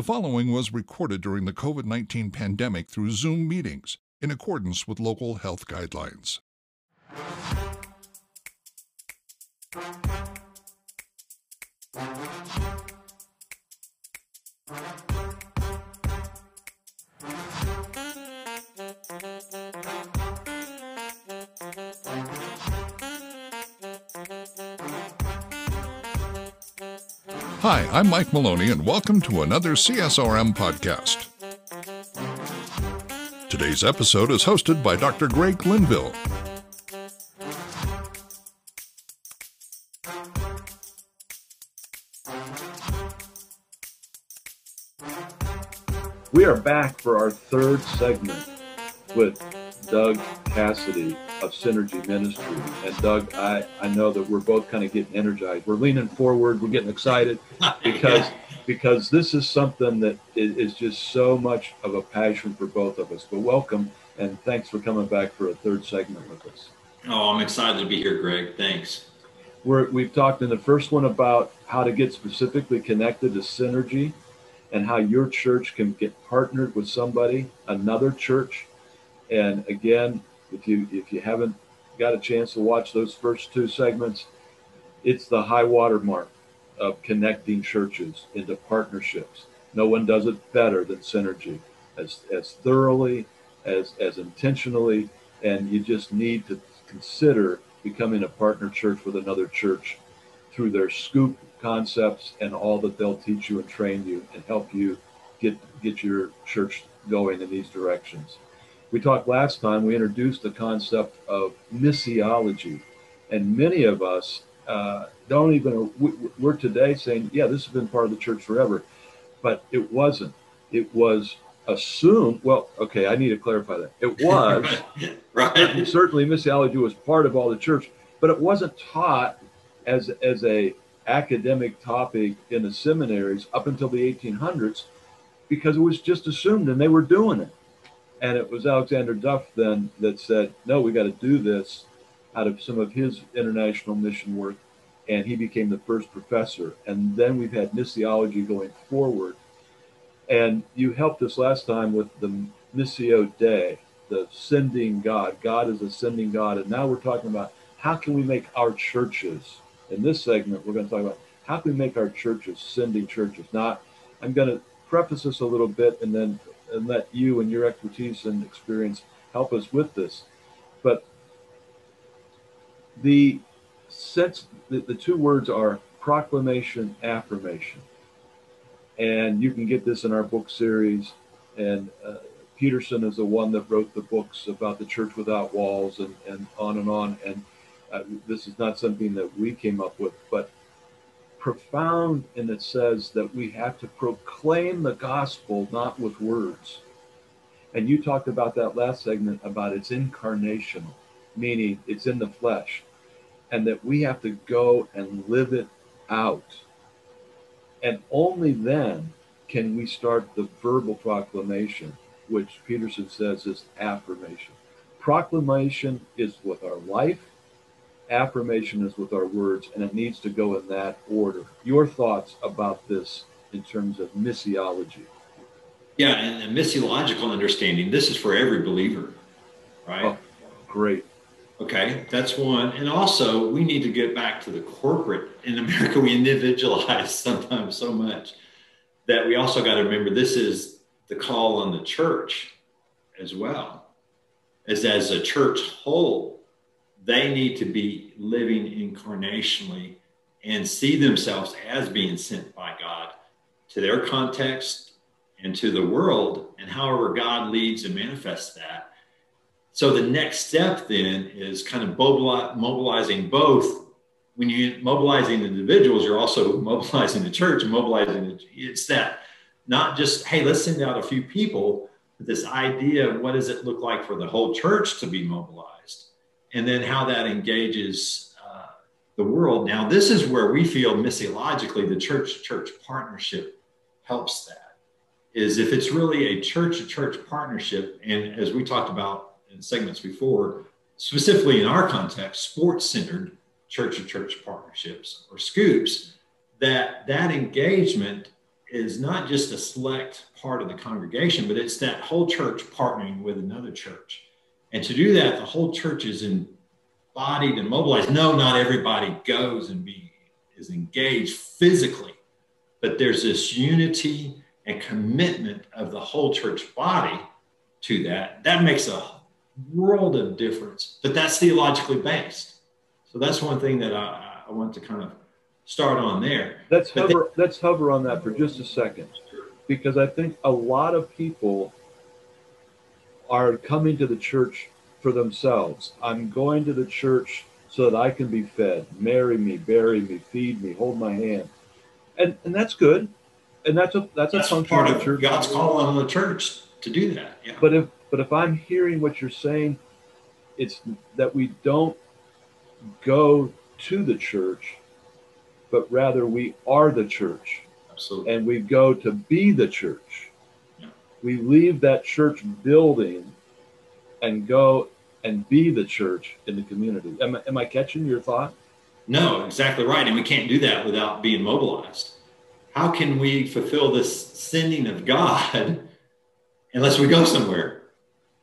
The following was recorded during the COVID 19 pandemic through Zoom meetings in accordance with local health guidelines. Hi, I'm Mike Maloney, and welcome to another CSRM podcast. Today's episode is hosted by Dr. Greg Linville. We are back for our third segment with Doug Cassidy of Synergy Ministry. And Doug, I, I know that we're both kind of getting energized. We're leaning forward, we're getting excited because because this is something that is just so much of a passion for both of us. But welcome and thanks for coming back for a third segment with us. Oh, I'm excited to be here, Greg. Thanks. We're, we've talked in the first one about how to get specifically connected to Synergy and how your church can get partnered with somebody, another church. And again, if you if you haven't got a chance to watch those first two segments, it's the high water mark of connecting churches into partnerships. No one does it better than Synergy, as as thoroughly, as as intentionally, and you just need to consider becoming a partner church with another church through their scoop concepts and all that they'll teach you and train you and help you get get your church going in these directions we talked last time, we introduced the concept of missiology. And many of us uh, don't even, we're today saying, yeah, this has been part of the church forever. But it wasn't. It was assumed, well, okay, I need to clarify that. It was, right. certainly missiology was part of all the church, but it wasn't taught as, as a academic topic in the seminaries up until the 1800s because it was just assumed and they were doing it. And it was Alexander Duff then that said, no, we got to do this out of some of his international mission work. And he became the first professor. And then we've had missiology going forward. And you helped us last time with the Missio Dei, the sending God. God is a sending God. And now we're talking about how can we make our churches, in this segment, we're going to talk about how can we make our churches sending churches. not, I'm going to preface this a little bit and then and let you and your expertise and experience help us with this. But the sense the, the two words are proclamation, affirmation. And you can get this in our book series. And uh, Petersen is the one that wrote the books about the church without walls and, and on and on. And uh, this is not something that we came up with, but profound and it says that we have to proclaim the gospel not with words. And you talked about that last segment about it's incarnational, meaning it's in the flesh, and that we have to go and live it out. And only then can we start the verbal proclamation, which Petersen says is affirmation. Proclamation is with our life, affirmation is with our words, and it needs to go in that order. Your thoughts about this in terms of missiology? Yeah, and, and missiological understanding. This is for every believer, right? Oh, great. Okay, that's one. And also, we need to get back to the corporate. In America, we individualize sometimes so much that we also got to remember this is the call on the church as well, as as a church whole they need to be living incarnationally and see themselves as being sent by God to their context and to the world, and however God leads and manifests that. So the next step then is kind of mobilizing both. When you're mobilizing individuals, you're also mobilizing the church mobilizing it's that not just hey, let's send out a few people, but this idea of what does it look like for the whole church to be mobilized and then how that engages uh, the world. Now, this is where we feel missiologically the church church partnership helps that. Is if it's really a church to church partnership, and as we talked about in segments before, specifically in our context, sports centered church to church partnerships or scoops, that that engagement is not just a select part of the congregation, but it's that whole church partnering with another church. And to do that, the whole church is embodied and mobilized. No, not everybody goes and be is engaged physically, but there's this unity and commitment of the whole church body to that. That makes a world of difference, but that's theologically based. So that's one thing that I, I want to kind of start on there. Let's hover, then, let's hover on that for just a second, because I think a lot of people are coming to the church for themselves. I'm going to the church so that I can be fed. Marry me, bury me, feed me, hold my hand, and and that's good, and that's a that's, that's a function part of the church. God's calling on the church to do that. Yeah. But if but if I'm hearing what you're saying, it's that we don't go to the church, but rather we are the church. Absolutely. And we go to be the church. We leave that church building and go and be the church in the community. Am, am I catching your thought? No, exactly right. And we can't do that without being mobilized. How can we fulfill this sending of God unless we go somewhere?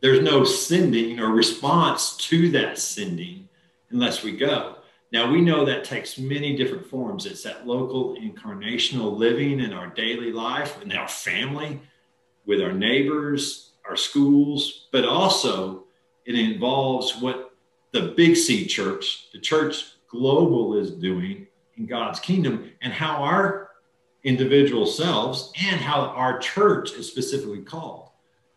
There's no sending or response to that sending unless we go. Now, we know that takes many different forms. It's that local incarnational living in our daily life, in our family, with our neighbors, our schools, but also it involves what the Big C church, the church global, is doing in God's kingdom and how our individual selves and how our church is specifically called.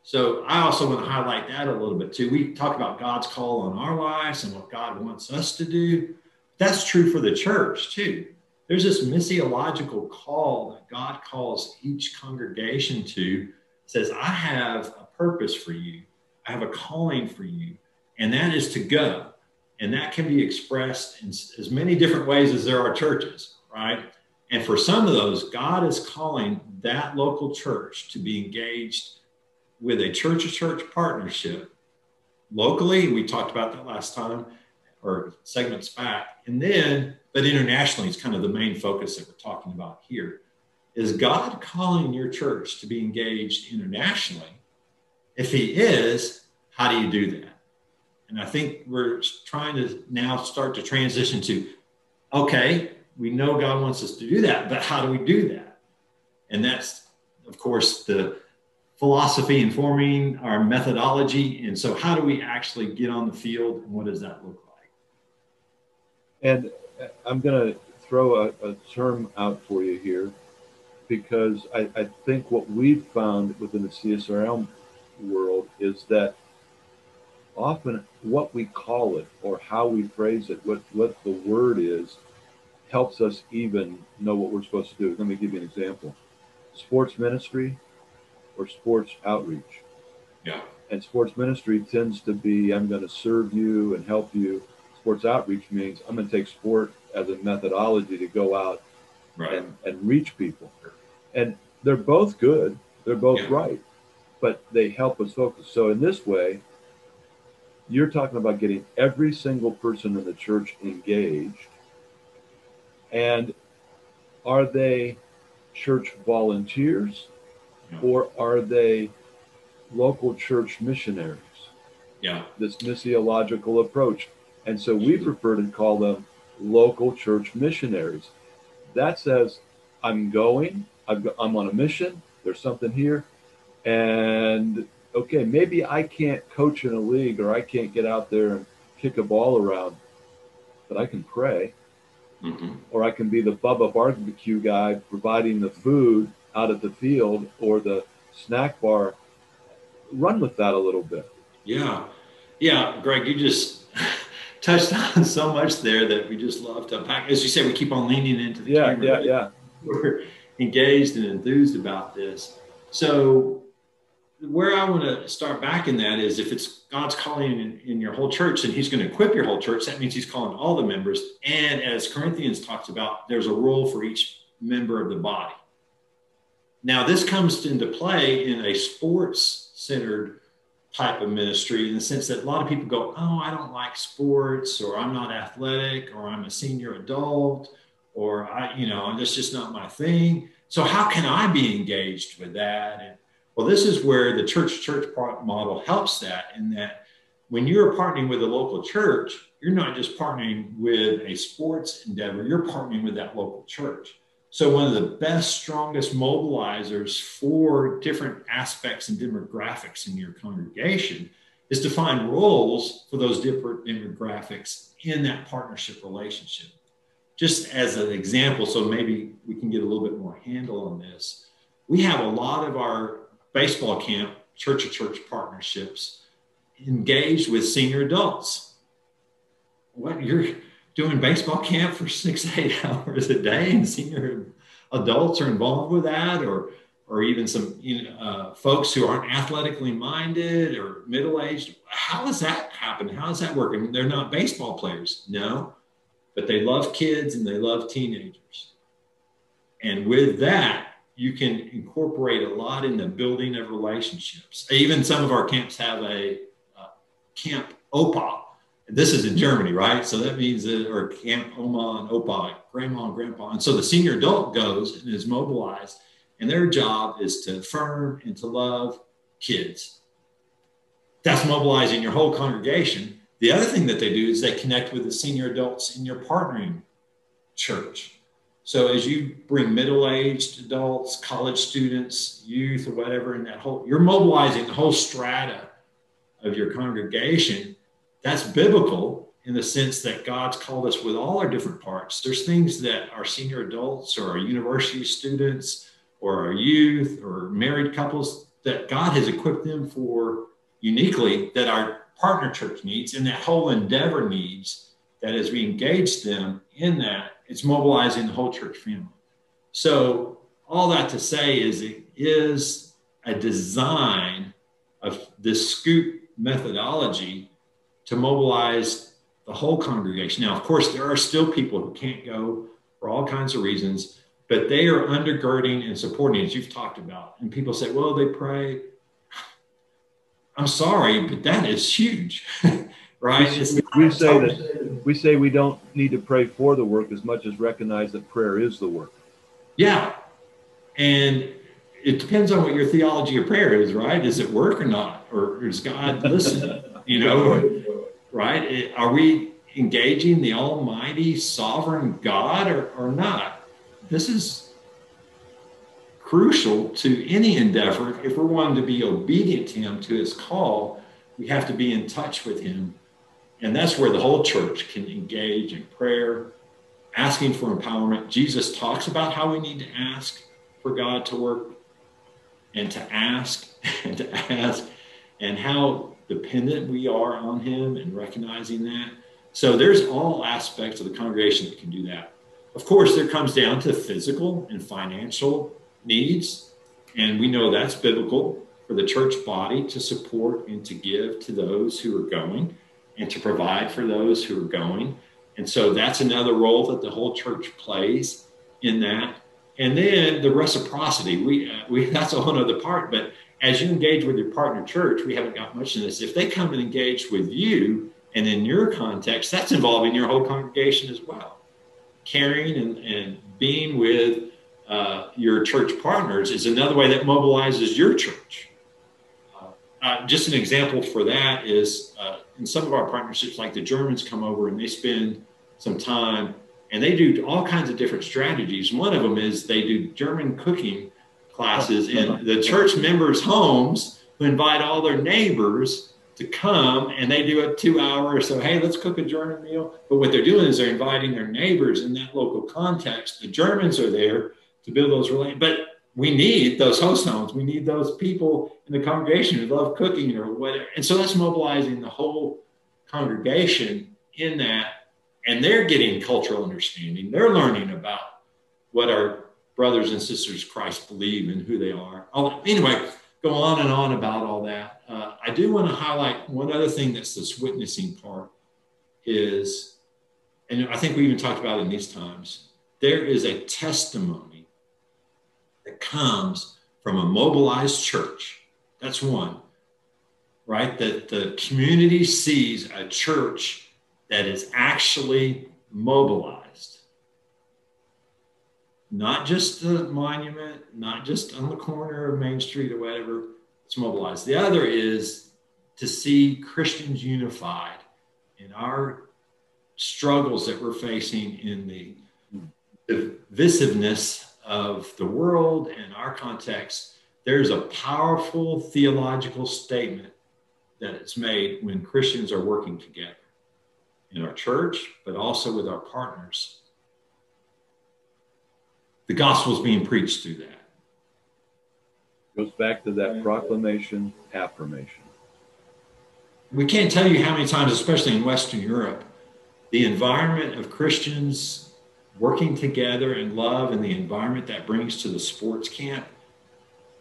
So I also want to highlight that a little bit too. We talk about God's call on our lives and what God wants us to do. That's true for the church too. There's this missiological call that God calls each congregation to, says, I have a purpose for you. I have a calling for you, and that is to go. And that can be expressed in as many different ways as there are churches, right? And for some of those, God is calling that local church to be engaged with a church to church partnership locally. We talked about that last time or segments back. And then, but internationally, it's kind of the main focus that we're talking about here. Is God calling your church to be engaged internationally? If He is, how do you do that? And I think we're trying to now start to transition to okay, we know God wants us to do that, but how do we do that? And that's, of course, the philosophy informing our methodology. And so, how do we actually get on the field and what does that look like? And I'm going to throw a, a, term out for you here because I, I think what we've found within the CSRM world is that often what we call it or how we phrase it, what, what the word is, helps us even know what we're supposed to do. Let me give you an example sports ministry or sports outreach. Yeah. And sports ministry tends to be I'm going to serve you and help you. Sports outreach means I'm going to take sport as a methodology to go out right. and, and reach people. And they're both good, they're both yeah. right, but they help us focus. So, in this way, you're talking about getting every single person in the church engaged. And are they church volunteers or are they local church missionaries? Yeah. This missiological approach. And so we mm-hmm. prefer to call them local church missionaries. That says, I'm going, I'm on a mission, there's something here, and okay, maybe I can't coach in a league or I can't get out there and kick a ball around, but I can pray. Mm-hmm. Or I can be the Bubba barbecue guy providing the food out at the field or the snack bar. Run with that a little bit. Yeah. Yeah. Greg, you just touched on so much there that we just love to unpack. As you say, we keep on leaning into the yeah, camera. Yeah. Yeah. We're engaged and enthused about this. So where I want to start back in that is if it's God's calling in, in, your whole church, and He's going to equip your whole church, that means He's calling all the members. And as Corinthians talks about, there's a role for each member of the body. Now, this comes into play in a sports centered type of ministry in the sense that a lot of people go, Oh, I don't like sports, or I'm not athletic, or I'm a senior adult, or I, you know, that's just not my thing. So, how can I be engaged with that? And well, this is where the church church model helps that in that when you're partnering with a local church, you're not just partnering with a sports endeavor, you're partnering with that local church. So, one of the best, strongest mobilizers for different aspects and demographics in your congregation is to find roles for those different demographics in that partnership relationship. Just as an example, so maybe we can get a little bit more handle on this. We have a lot of our baseball camp, church to church partnerships engaged with senior adults. What you're doing baseball camp for six, eight hours a day, and senior adults are involved with that, or or even some you know, uh, folks who aren't athletically minded or middle aged. How does that happen? How does that work? I mean, they're not baseball players, no, but they love kids and they love teenagers. And with that, you can incorporate a lot in the building of relationships. Even some of our camps have a uh, camp OPA. This is in Germany, right? So that means that, or camp Oma and Opa, grandma and grandpa. And so the senior adult goes and is mobilized and their job is to affirm and to love kids. That's mobilizing your whole congregation. The other thing that they do is they connect with the senior adults in your partnering church. So as you bring middle-aged adults, college students, youth, or whatever in that whole, you're mobilizing the whole strata of your congregation. That's biblical in the sense that God's called us with all our different parts. There's things that our senior adults or our university students or our youth or married couples that God has equipped them for uniquely that our partner church needs and that whole endeavor needs that as we engage them in that, it's mobilizing the whole church family. So all that to say is it is a design of this scoop methodology to mobilize the whole congregation. Now, of course, there are still people who can't go for all kinds of reasons but they are undergirding and supporting, as you've talked about. And people say, well, they pray. I'm sorry, but that is huge, right? We, we say that we say we don't need to pray for the work as much as recognize that prayer is the work. Yeah, and it depends on what your theology of prayer is, right? Is it work or not, or is God listening? you know, right? Are we engaging the Almighty, Sovereign God, or, or not? this is crucial to any endeavor. If we're wanting to be obedient to him, to his call, we have to be in touch with him. And that's where the whole church can engage in prayer, asking for empowerment. Jesus talks about how we need to ask for God to work and to ask and to ask and how dependent we are on him and recognizing that. So there's all aspects of the congregation that can do that. Of course, there comes down to physical and financial needs. And we know that's biblical for the church body to support and to give to those who are going and to provide for those who are going. And so that's another role that the whole church plays in that. And then the reciprocity, we, uh, we that's a whole other part. But as you engage with your partner church, we haven't got much in this. If they come and engage with you, and in your context, that's involving your whole congregation as well caring and, and being with uh, your church partners is another way that mobilizes your church. Uh, uh, just an example for that is uh, in some of our partnerships, like the Germans come over and they spend some time and they do all kinds of different strategies. One of them is they do German cooking classes in the church members' homes who invite all their neighbors to come and they do a two hour or so, hey, let's cook a German meal. But what they're doing is they're inviting their neighbors in that local context. The Germans are there to build those relationships. But we need those host homes. We need those people in the congregation who love cooking or whatever. And so that's mobilizing the whole congregation in that. And they're getting cultural understanding. They're learning about what our brothers and sisters Christ believe and who they are. Anyway, go on and on about all that. Uh, I do want to highlight one other thing that's this witnessing part is, and I think we even talked about in these times, there is a testimony that comes from a mobilized church. That's one, right? That the community sees a church that is actually mobilized. not just the monument, not just on the corner of Main Street or whatever. It's mobilized. The other is to see Christians unified in our struggles that we're facing in the divisiveness of the world and our context. There's a powerful theological statement that is made when Christians are working together in our church, but also with our partners. The gospel is being preached through that. Goes back to that proclamation, affirmation. We can't tell you how many times, especially in Western Europe, the environment of Christians working together in love and the environment that brings to the sports camp,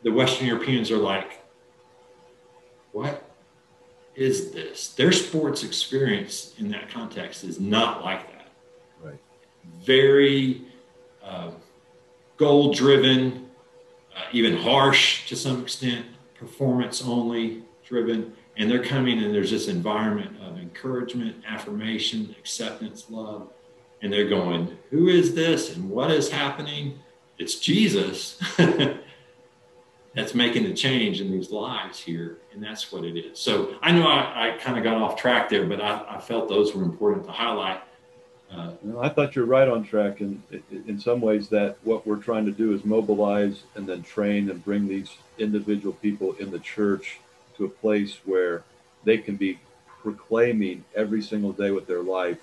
the Western Europeans are like, what is this? Their sports experience in that context is not like that. Right. Very uh, goal driven, uh, even harsh to some extent, performance only driven. And they're coming and there's this environment of encouragement, affirmation, acceptance, love. And they're going, Who is this and what is happening? It's Jesus. that's making the change in these lives here. And that's what it is. So I know I, I kind of got off track there, but I, I, felt those were important to highlight. Uh, I thought you're right on track. And in, in some ways, that what we're trying to do is mobilize and then train and bring these individual people in the church to a place where they can be proclaiming every single day with their life.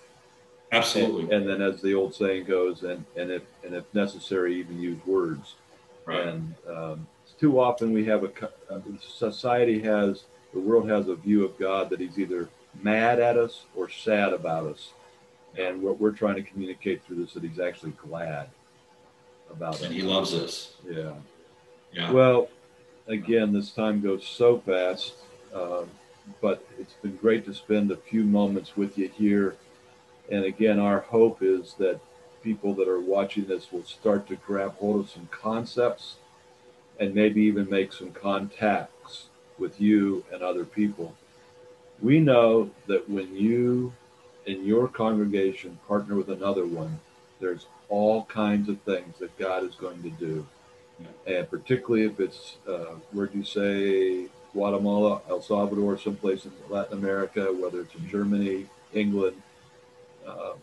Absolutely. And, and then, as the old saying goes, and, and if and if necessary, even use words. Right. And um, too often we have a, a society has the world has a view of God that He's either mad at us or sad about us, and what we're trying to communicate through this that He's actually glad about and us. He loves us. Yeah. Yeah. Well, again, this time goes so fast, uh, but it's been great to spend a few moments with you here. And again, our hope is that people that are watching this will start to grab hold of some concepts and maybe even make some contacts with you and other people. We know that when you in your congregation partner with another one, there's all kinds of things that God is going to do. And particularly if it's, uh, where do you say, Guatemala, El Salvador, someplace in Latin America, whether it's in Germany, England, uh,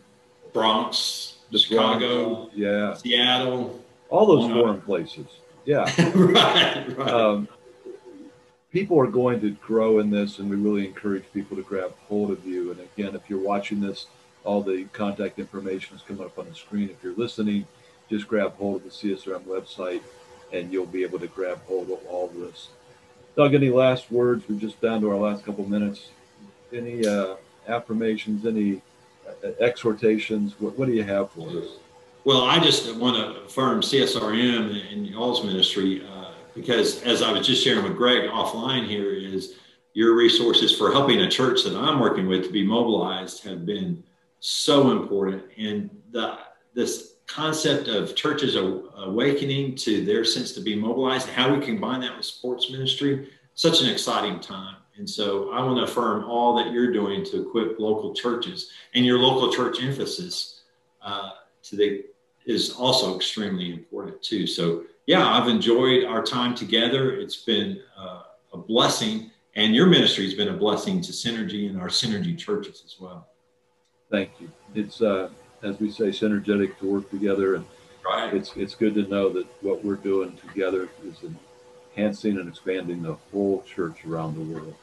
Bronx, Chicago, Bronx, yeah, Seattle, all those foreign places. Yeah. right, right. Um, people are going to grow in this, and we really encourage people to grab hold of you. And again, if you're watching this, all the contact information is coming up on the screen. If you're listening, just grab hold of the CSRM website, and you'll be able to grab hold of all of this. Doug, any last words? We're just down to our last couple minutes. Any uh, affirmations? Any exhortations? What, what do you have for us? Well, I just want to affirm CSRM and y'all's ministry uh, because, as I was just sharing with Greg offline here, is your resources for helping a church that I'm working with to be mobilized have been so important. And the this concept of churches awakening to their sense to be mobilized, and how we combine that with sports ministry, such an exciting time. And so I want to affirm all that you're doing to equip local churches and your local church emphasis uh, to the is also extremely important too. So yeah, I've enjoyed our time together. It's been uh, a blessing, and your ministry has been a blessing to Synergy and our Synergy churches as well. Thank you. It's uh, as we say, synergetic to work together, and right. it's it's good to know that what we're doing together is enhancing and expanding the whole church around the world.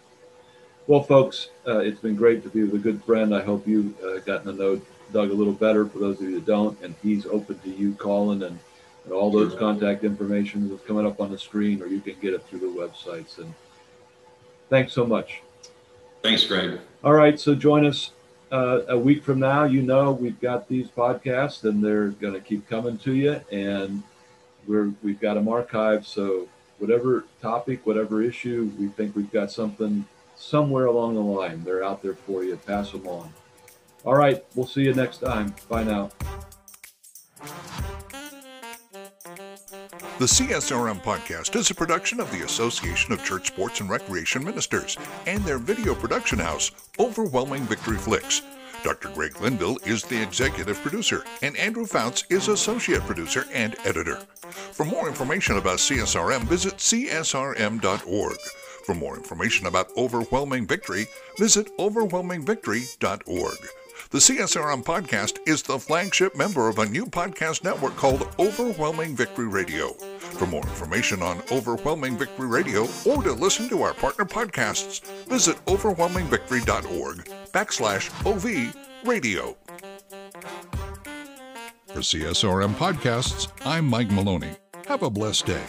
Well, folks, uh, it's been great to be with a good friend. I hope you uh, gotten to know Doug a little better for those of you that don't, and he's open to you calling and, and all those contact information is coming up on the screen, or you can get it through the websites. And thanks so much. Thanks, Greg. All right, so join us uh, a week from now. You know we've got these podcasts, and they're going to keep coming to you, and we're we've got them archived. So whatever topic, whatever issue, we think we've got something somewhere along the line. They're out there for you. Pass them on. All right. We'll see you next time. Bye now. The CSRM podcast is a production of the Association of Church Sports and Recreation Ministers and their video production house, Overwhelming Victory Flicks. Dr. Greg Linville is the executive producer, and Andrew Fouts is associate producer and editor. For more information about CSRM, visit csrm.org. For more information about Overwhelming Victory, visit overwhelmingvictory.org. The CSRM podcast is the flagship member of a new podcast network called Overwhelming Victory Radio. For more information on Overwhelming Victory Radio or to listen to our partner podcasts, visit overwhelmingvictory.org backslash OV radio. For CSRM Podcasts, I'm Mike Maloney. Have a blessed day.